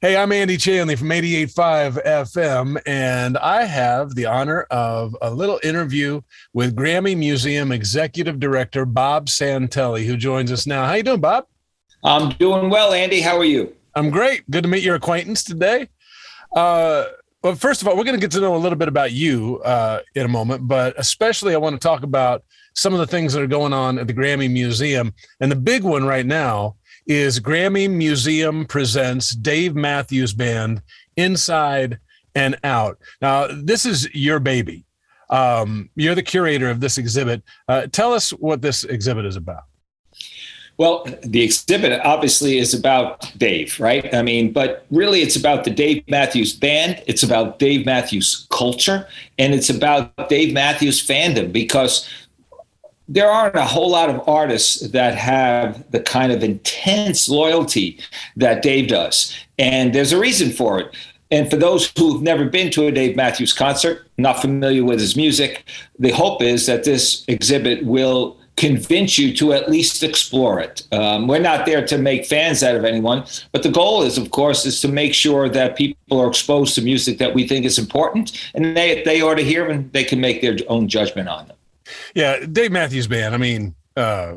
Hey, I'm Andy Chanley from 88.5 FM, and I have the honor of a little interview with Grammy Museum Executive Director Bob Santelli, who joins us now. How you doing, Bob? I'm doing well, Andy. How are you? I'm great. Good to meet your acquaintance today. Uh, well, first of all, we're going to get to know a little bit about you uh, in a moment, but especially I want to talk about some of the things that are going on at the Grammy Museum. And the big one right now is Grammy Museum presents Dave Matthews Band Inside and Out. Now, this is your baby. Um, you're the curator of this exhibit. Uh, tell us what this exhibit is about. Well, the exhibit obviously is about Dave, right? I mean, but really it's about the Dave Matthews Band, it's about Dave Matthews culture, and it's about Dave Matthews fandom because there aren't a whole lot of artists that have the kind of intense loyalty that Dave does. And there's a reason for it. And for those who've never been to a Dave Matthews concert, not familiar with his music, the hope is that this exhibit will convince you to at least explore it. Um, we're not there to make fans out of anyone, but the goal is, of course, is to make sure that people are exposed to music that we think is important, and they they ought to hear and they can make their own judgment on them. Yeah, Dave Matthews Band. I mean, uh,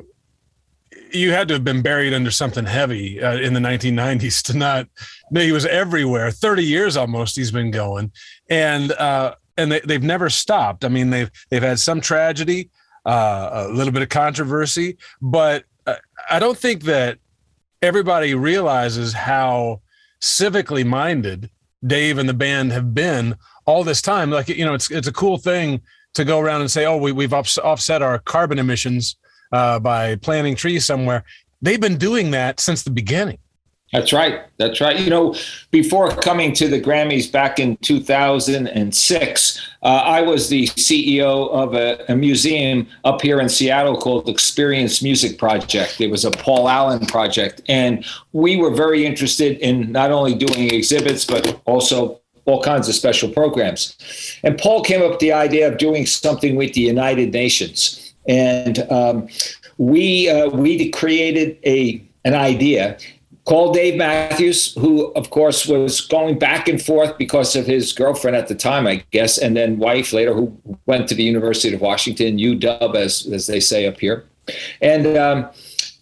you had to have been buried under something heavy uh, in the 1990s to not. Know he was everywhere. 30 years almost he's been going, and uh, and they, they've never stopped. I mean, they've they've had some tragedy, uh, a little bit of controversy, but uh, I don't think that everybody realizes how civically minded Dave and the band have been all this time. Like you know, it's it's a cool thing to go around and say, oh, we, we've offset our carbon emissions uh, by planting trees somewhere. They've been doing that since the beginning. That's right. That's right. You know, before coming to the Grammys back in 2006, uh, I was the CEO of a, a, museum up here in Seattle called Experience Music Project. It was a Paul Allen project. And we were very interested in not only doing exhibits, but also all kinds of special programs. And Paul came up with the idea of doing something with the United Nations. And um, we, uh, we created a, an idea called Dave Matthews, who, of course, was going back and forth because of his girlfriend at the time, I guess, and then wife later, who went to the University of Washington, UW, as, as they say up here. And um,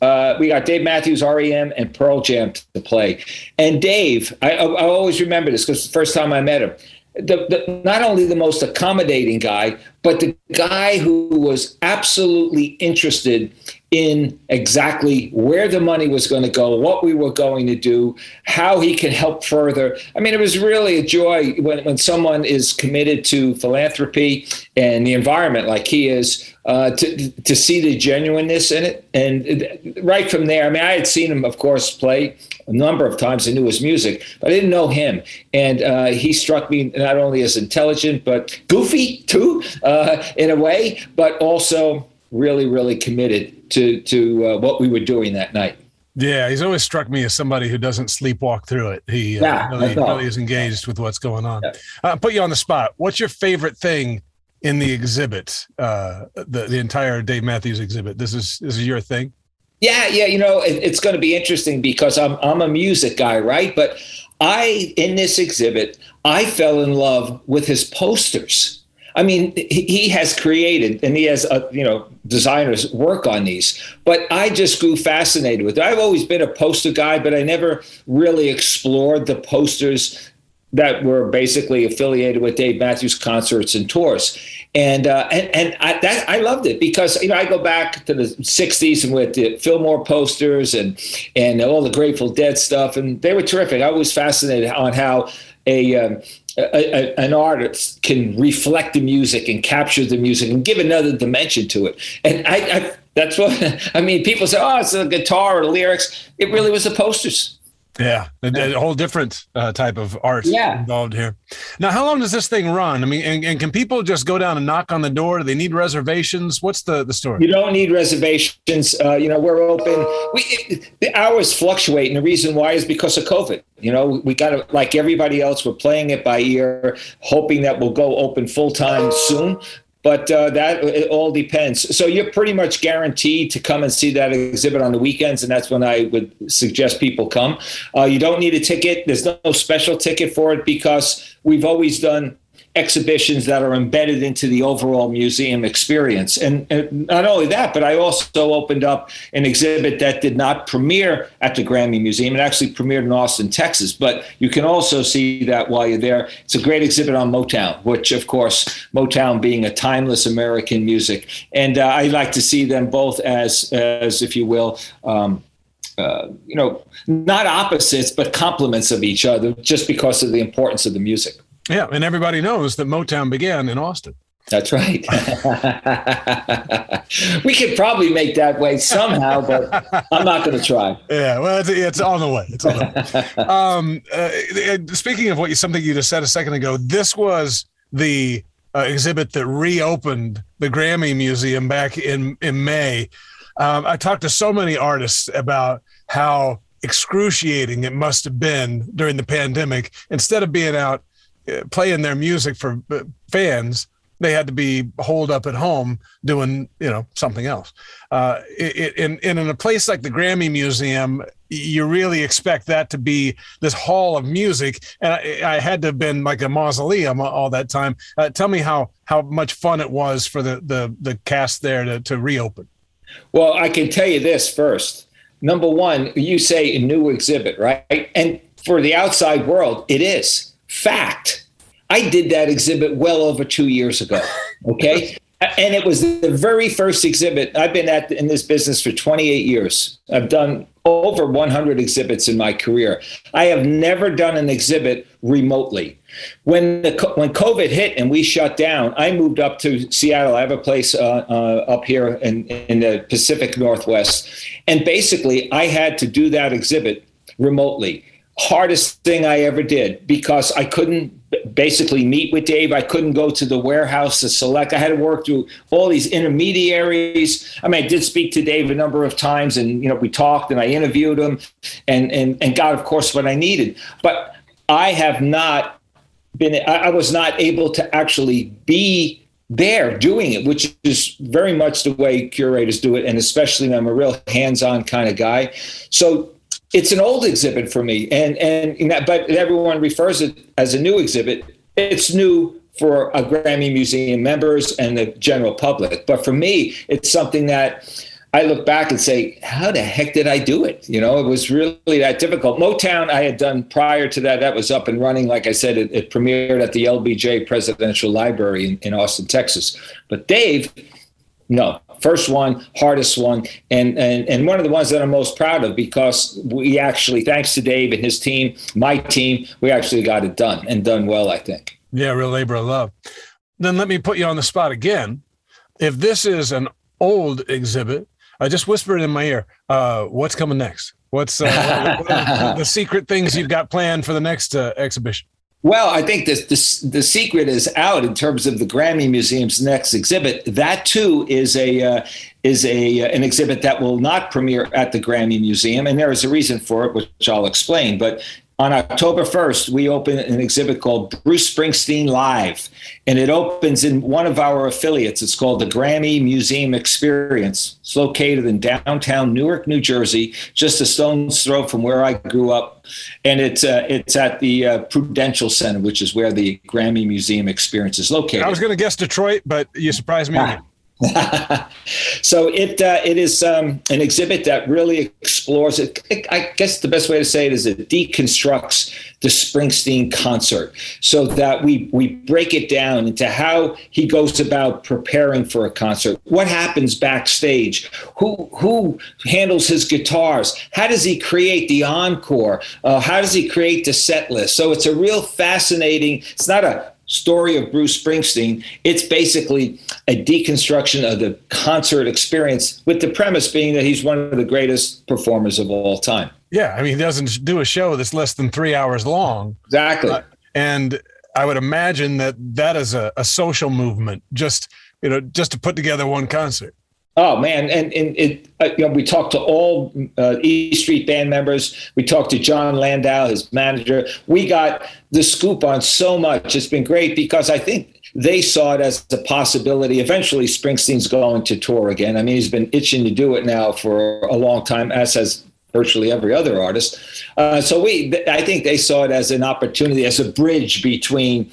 uh, we got Dave Matthews, REM, and Pearl Jam to play. And Dave, I, I always remember this because the first time I met him, the, the, not only the most accommodating guy, but the guy who was absolutely interested in exactly where the money was going to go, what we were going to do, how he can help further. I mean, it was really a joy when, when someone is committed to philanthropy and the environment like he is uh, to, to see the genuineness in it. And right from there, I mean, I had seen him, of course, play a number of times. I knew his music, but I didn't know him. And uh, he struck me not only as intelligent, but goofy too, uh, in a way, but also really, really committed to to uh, what we were doing that night. Yeah, he's always struck me as somebody who doesn't sleepwalk through it. He uh, yeah, really, really, is engaged with what's going on. Yeah. Uh, put you on the spot. What's your favorite thing in the exhibit? Uh, the the entire Dave Matthews exhibit. This is this is your thing. Yeah, yeah. You know, it, it's going to be interesting because I'm I'm a music guy, right? But I in this exhibit, I fell in love with his posters I mean, he has created and he has, uh, you know, designers work on these. But I just grew fascinated with it. I've always been a poster guy, but I never really explored the posters that were basically affiliated with Dave Matthews concerts and tours. And uh, and and I, that, I loved it because you know I go back to the '60s and with the Fillmore posters and and all the Grateful Dead stuff, and they were terrific. I was fascinated on how a, um, a, a, an artist can reflect the music and capture the music and give another dimension to it. And I, I that's what I mean. People say, "Oh, it's a guitar or the lyrics." It really was the posters. Yeah, a, a whole different uh, type of art yeah. involved here. Now, how long does this thing run? I mean, and, and, can people just go down and knock on the door? Do they need reservations? What's the the story? You don't need reservations. Uh, you know, we're open. We it, the hours fluctuate, and the reason why is because of COVID. You know, we got to like everybody else. We're playing it by ear, hoping that we'll go open full time soon but uh, that it all depends. So you're pretty much guaranteed to come and see that exhibit on the weekends, and that's when I would suggest people come. Uh, you don't need a ticket. There's no special ticket for it because we've always done exhibitions that are embedded into the overall museum experience. And, and, not only that, but I also opened up an exhibit that did not premiere at the Grammy Museum. It actually premiered in Austin, Texas. But you can also see that while you're there. It's a great exhibit on Motown, which, of course, Motown being a timeless American music. And uh, I like to see them both as, as if you will, um, uh, you know, not opposites, but complements of each other just because of the importance of the music. Yeah, and everybody knows that Motown began in Austin. That's right. we could probably make that way somehow, but I'm not going to try. Yeah, well, it's, it's, on the way. It's on the way. um, uh, speaking of what you something you just said a second ago, this was the uh, exhibit that reopened the Grammy Museum back in in May. Um, I talked to so many artists about how excruciating it must have been during the pandemic. Instead of being out playing their music for uh, fans they had to be holed up at home doing you know something else. Uh, it, in, in a place like the grammy museum you really expect that to be this hall of music. And i, I had to have been like a mausoleum all that time. Uh, tell me how how much fun it was for the the, the cast there to, to reopen. Well i can tell you this first. Number one you say a new exhibit right? And for the outside world it is Fact, I did that exhibit well over two years ago. Okay. and it was the very first exhibit. I've been at in this business for 28 years. I've done over 100 exhibits in my career. I have never done an exhibit remotely. When the when COVID hit and we shut down, I moved up to Seattle. I have a place uh, uh, up here in, in the Pacific Northwest, and basically I had to do that exhibit remotely hardest thing I ever did because I couldn't basically meet with Dave. I couldn't go to the warehouse to select. I had to work through all these intermediaries. I mean, I did speak to Dave a number of times and, you know, we talked and I interviewed him and, and, and got, of course, what I needed. But I have not been, I was not able to actually be there doing it, which is very much the way curators do it. And especially I'm a real hands on kind of guy. So it's an old exhibit for me, and and but everyone refers it as a new exhibit. It's new for a Grammy Museum members and the general public, but for me, it's something that I look back and say, how the heck did I do it? You know, it was really that difficult. Motown, I had done prior to that. That was up and running. Like I said, it, it premiered at the LBJ Presidential Library in, in Austin, Texas. But Dave, no, first one, hardest one, and, and and one of the ones that I'm most proud of because we actually, thanks to Dave and his team, my team, we actually got it done and done well, I think. Yeah, real labor of love. Then let me put you on the spot again. If this is an old exhibit, I just whispered in my ear, uh, what's coming next? What's uh, what, the secret things you've got planned for the next uh, exhibition? Well, I think this, this, the secret is out in terms of the Grammy Museum's next exhibit. That too is a uh, is a uh, an exhibit that will not premiere at the Grammy Museum, and there is a reason for it, which I'll explain. But on October 1st, we open an exhibit called Bruce Springsteen Live, and it opens in one of our affiliates. It's called the Grammy Museum Experience. It's located in downtown Newark, New Jersey, just a stone's throw from where I grew up, and it's uh, it's at the uh, Prudential Center, which is where the Grammy Museum Experience is located. I was going to guess Detroit, but you surprised me. Ah. so it uh, it is um, an exhibit that really explores it. I guess the best way to say it is it deconstructs the Springsteen concert, so that we we break it down into how he goes about preparing for a concert, what happens backstage, who who handles his guitars, how does he create the encore, uh, how does he create the set list. So it's a real fascinating. It's not a story of Bruce Springsteen, it's basically a deconstruction of the concert experience, with the premise being that he's one of the greatest performers of all time. Yeah, I mean, he doesn't do a show that's less than three hours long. Exactly. Uh, and I would imagine that that is a, a social movement, just you know, just to put together one concert. Oh man, and and it uh, you know we talked to all uh, E Street Band members. We talked to Jon Landau, his manager. We got the scoop on so much. It's been great because I think they saw it as a possibility. Eventually, Springsteen's going to tour again. I mean, he's been itching to do it now for a long time, as has virtually every other artist. Uh, so we, I think they saw it as an opportunity, as a bridge between,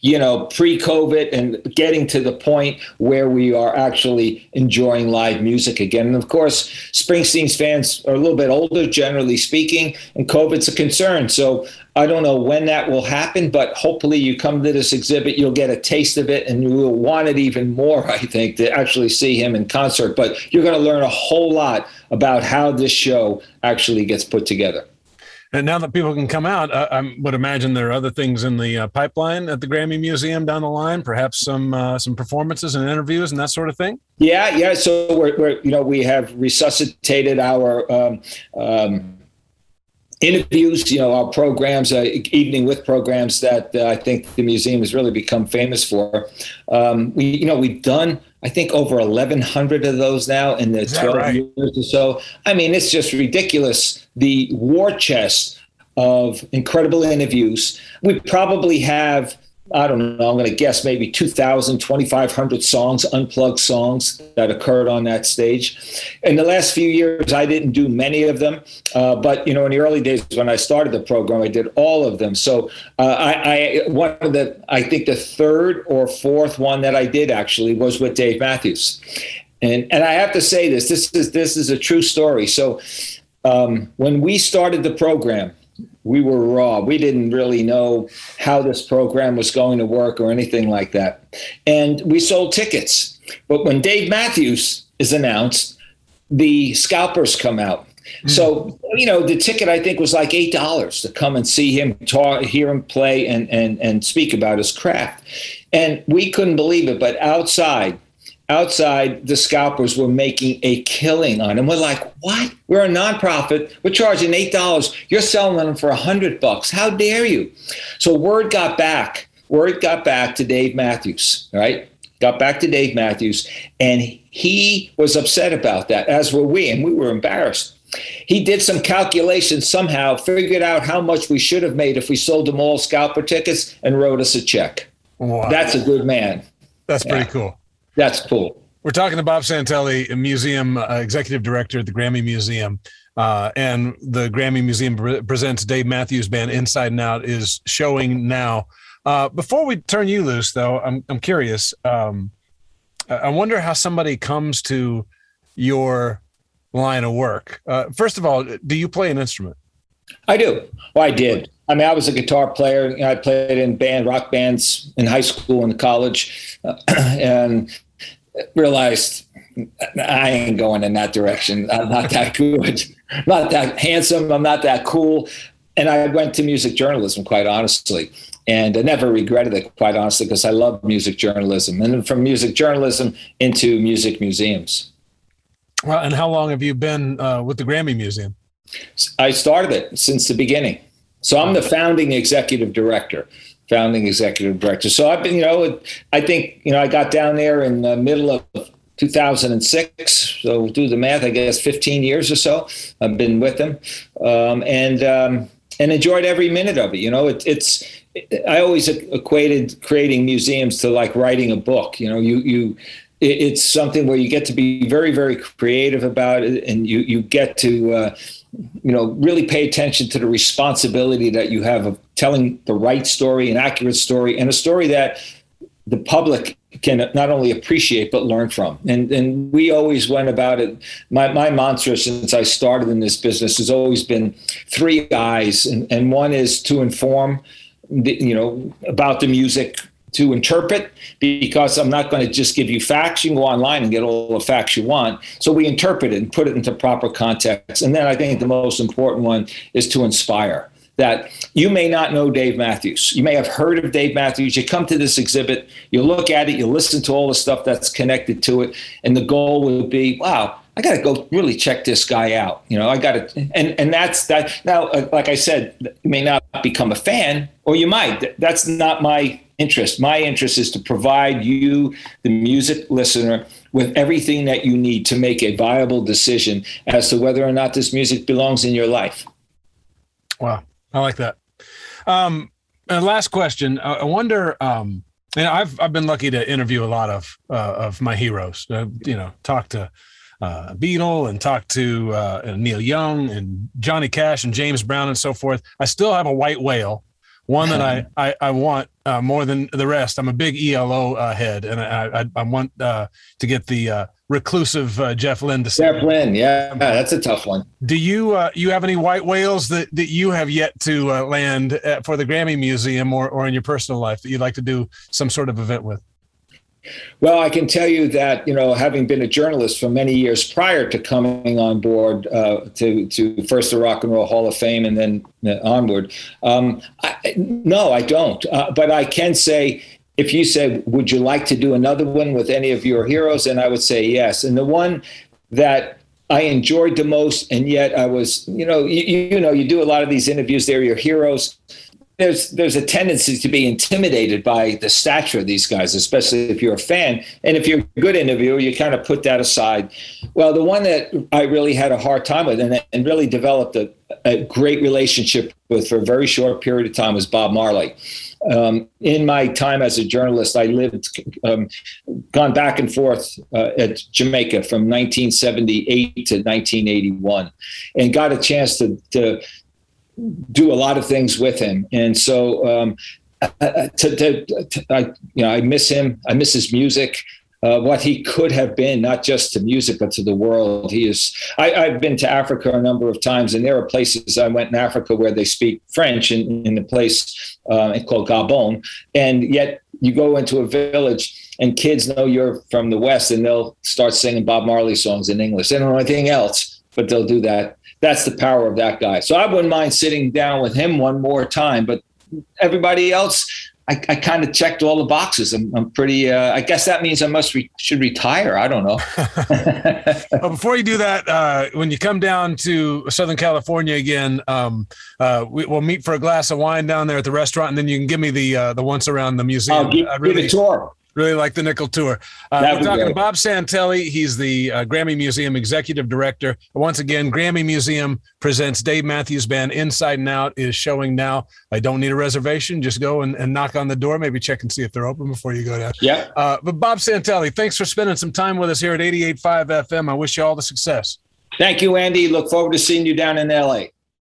you know, pre-COVID and getting to the point where we are actually enjoying live music again. And of course, Springsteen's fans are a little bit older, generally speaking, and COVID's a concern. So I don't know when that will happen, but hopefully you come to this exhibit, you'll get a taste of it, and you will want it even more, I think, to actually see him in concert. But you're going to learn a whole lot about how this show actually gets put together. And now that people can come out, uh, I would imagine there are other things in the uh, pipeline at the Grammy Museum down the line, perhaps some uh, some performances and interviews and that sort of thing. Yeah, yeah. So we're, we're you know we have resuscitated our um, um, interviews, you know, our programs, uh, evening with programs that uh, I think the museum has really become famous for. Um, we, you know, we've done, I think, over 1,100 of those now in the 12 right? years or so. I mean, it's just ridiculous. The war chest of incredible interviews. We probably have I don't know, I'm going to guess maybe 2,000, 2,500 songs, unplugged songs that occurred on that stage. In the last few years, I didn't do many of them, uh, but you know, in the early days when I started the program, I did all of them. So uh, I, I, one of the, I think the third or fourth one that I did actually was with Dave Matthews, and and I have to say this, this is this is a true story. So um, when we started the program we were raw. We didn't really know how this program was going to work or anything like that. And we sold tickets. But when Dave Matthews is announced, the scalpers come out. Mm. So, you know, the ticket I think was like eight dollars to come and see him talk, hear him play and and and speak about his craft. And we couldn't believe it, but outside outside the scalpers were making a killing on them. We're like, what? We're a nonprofit. We're charging eight dollars. You're selling them for a hundred bucks. How dare you? So word got back. Word got back to Dave Matthews. Right? Got back to Dave Matthews, and he was upset about that, as were we, and we were embarrassed. He did some calculations somehow, figured out how much we should have made if we sold them all scalper tickets, and wrote us a check. Wow. That's a good man. That's pretty cool. That's cool. We're talking to Bob Santelli, museum uh, executive director at the Grammy Museum. Uh, and the Grammy Museum pre- presents Dave Matthews Band Inside and Out is showing now. Uh, before we turn you loose, though, I'm, I'm curious. Um, I wonder how somebody comes to your line of work. Uh, first of all, do you play an instrument? I do. Well, I did. I mean, I was a guitar player. I played in band, rock bands in high school and college, uh, and realized I ain't going in that direction. I'm not that good, not that handsome. I'm not that cool. And I went to music journalism, quite honestly, and I never regretted it, quite honestly, because I love music journalism. And from music journalism into music museums. Well, and how long have you been uh, with the Grammy Museum? I started it since the beginning. So I'm the founding executive director founding executive director. So I've been, you know, I think, you know, I got down there in the middle of 2006. So do the math, I guess 15 years or so. I've been with them um, and um, and enjoyed every minute of it. You know, it, it's I always equated creating museums to like writing a book. You know, you you it's something where you get to be very very creative about it, and you you get to uh, you know really pay attention to the responsibility that you have of telling the right story an accurate story and a story that the public can not only appreciate but learn from. And and we always went about it. My, my mantra since i started in this business has always been three eyes and, and one is to inform the, you know about the music to interpret because I'm not going to just give you facts. You can go online and get all the facts you want. So we interpret it and put it into proper context. And then I think the most important one is to inspire that you may not know Dave Matthews. You may have heard of Dave Matthews. You come to this exhibit, you look at it, you listen to all the stuff that's connected to it, and the goal would be, wow, I got to go really check this guy out. You know, I got to, and and that's that. Now, like I said, you may not become a fan, or you might. That's not my interest. My interest is to provide you, the music listener, with everything that you need to make a viable decision as to whether or not this music belongs in your life. Wow, I like that. Um, and last question, I wonder. Um, and I've I've been lucky to interview a lot of uh, of my heroes. Uh, you know, talk to uh, Beatle and talk to uh, Neil Young and Johnny Cash and James Brown and so forth. I still have a white whale, one that I I, I want uh, more than the rest. I'm a big ELO uh, head, and I I, I want uh, to get the uh, reclusive uh, Jeff Lynne to Jeff Lynne, yeah, that's a tough one. Do you uh, you have any white whales that, that you have yet to uh, land at, for the Grammy Museum or, or in your personal life that you'd like to do some sort of event with? Well, I can tell you that you know, having been a journalist for many years prior to coming on board uh, to to first the Rock and Roll Hall of Fame and then uh, onward, um, I, no, I don't. Uh, but I can say if you said, Would you like to do another one with any of your heroes? And I would say yes. And the one that I enjoyed the most, and yet I was, you know, you, you know, you do a lot of these interviews, they're your heroes. There's there's a tendency to be intimidated by the stature of these guys, especially if you're a fan. And if you're a good interviewer, you kind of put that aside. Well, the one that I really had a hard time with and, and really developed a, a great relationship with for a very short period of time was Bob Marley. Um, in my time as a journalist, I lived, um, gone back and forth uh, at Jamaica from 1978 to 1981, and got a chance to, to do a lot of things with him. And so, um, to, to, to, I, you know, I miss him. I miss his music uh, what he could have been, not just to music, but to the world. He is. I, have been to Africa a number of times, and there are places I went in Africa where they speak French in, in a place uh, called Gabon, and yet you go into a village and kids know you're from the West, and they'll start singing Bob Marley songs in English. They don't know anything else, but they'll do that. That's the power of that guy. So I wouldn't mind sitting down with him one more time, but everybody else I, I kind of checked all the boxes. I'm, I'm pretty. Uh, I guess that means I must re- should retire. I don't know. well, before you do that, uh, when you come down to Southern California again, um, uh, we, will meet for a glass of wine down there at the restaurant, and then you can give me the uh, the once around the museum. I'll give, really, give a tour. Really like the Nickel Tour. Uh, we're talking to Bob Santelli. He's the uh, Grammy Museum Executive Director. Once again, Grammy Museum presents Dave Matthews Band Inside and Out is showing now. I don't need a reservation. Just go and, and knock on the door. Maybe check and see if they're open before you go down. Yeah. Uh, but Bob Santelli, thanks for spending some time with us here at 88.5 FM. I wish you all the success. Thank you, Andy. Look forward to seeing you down in LA.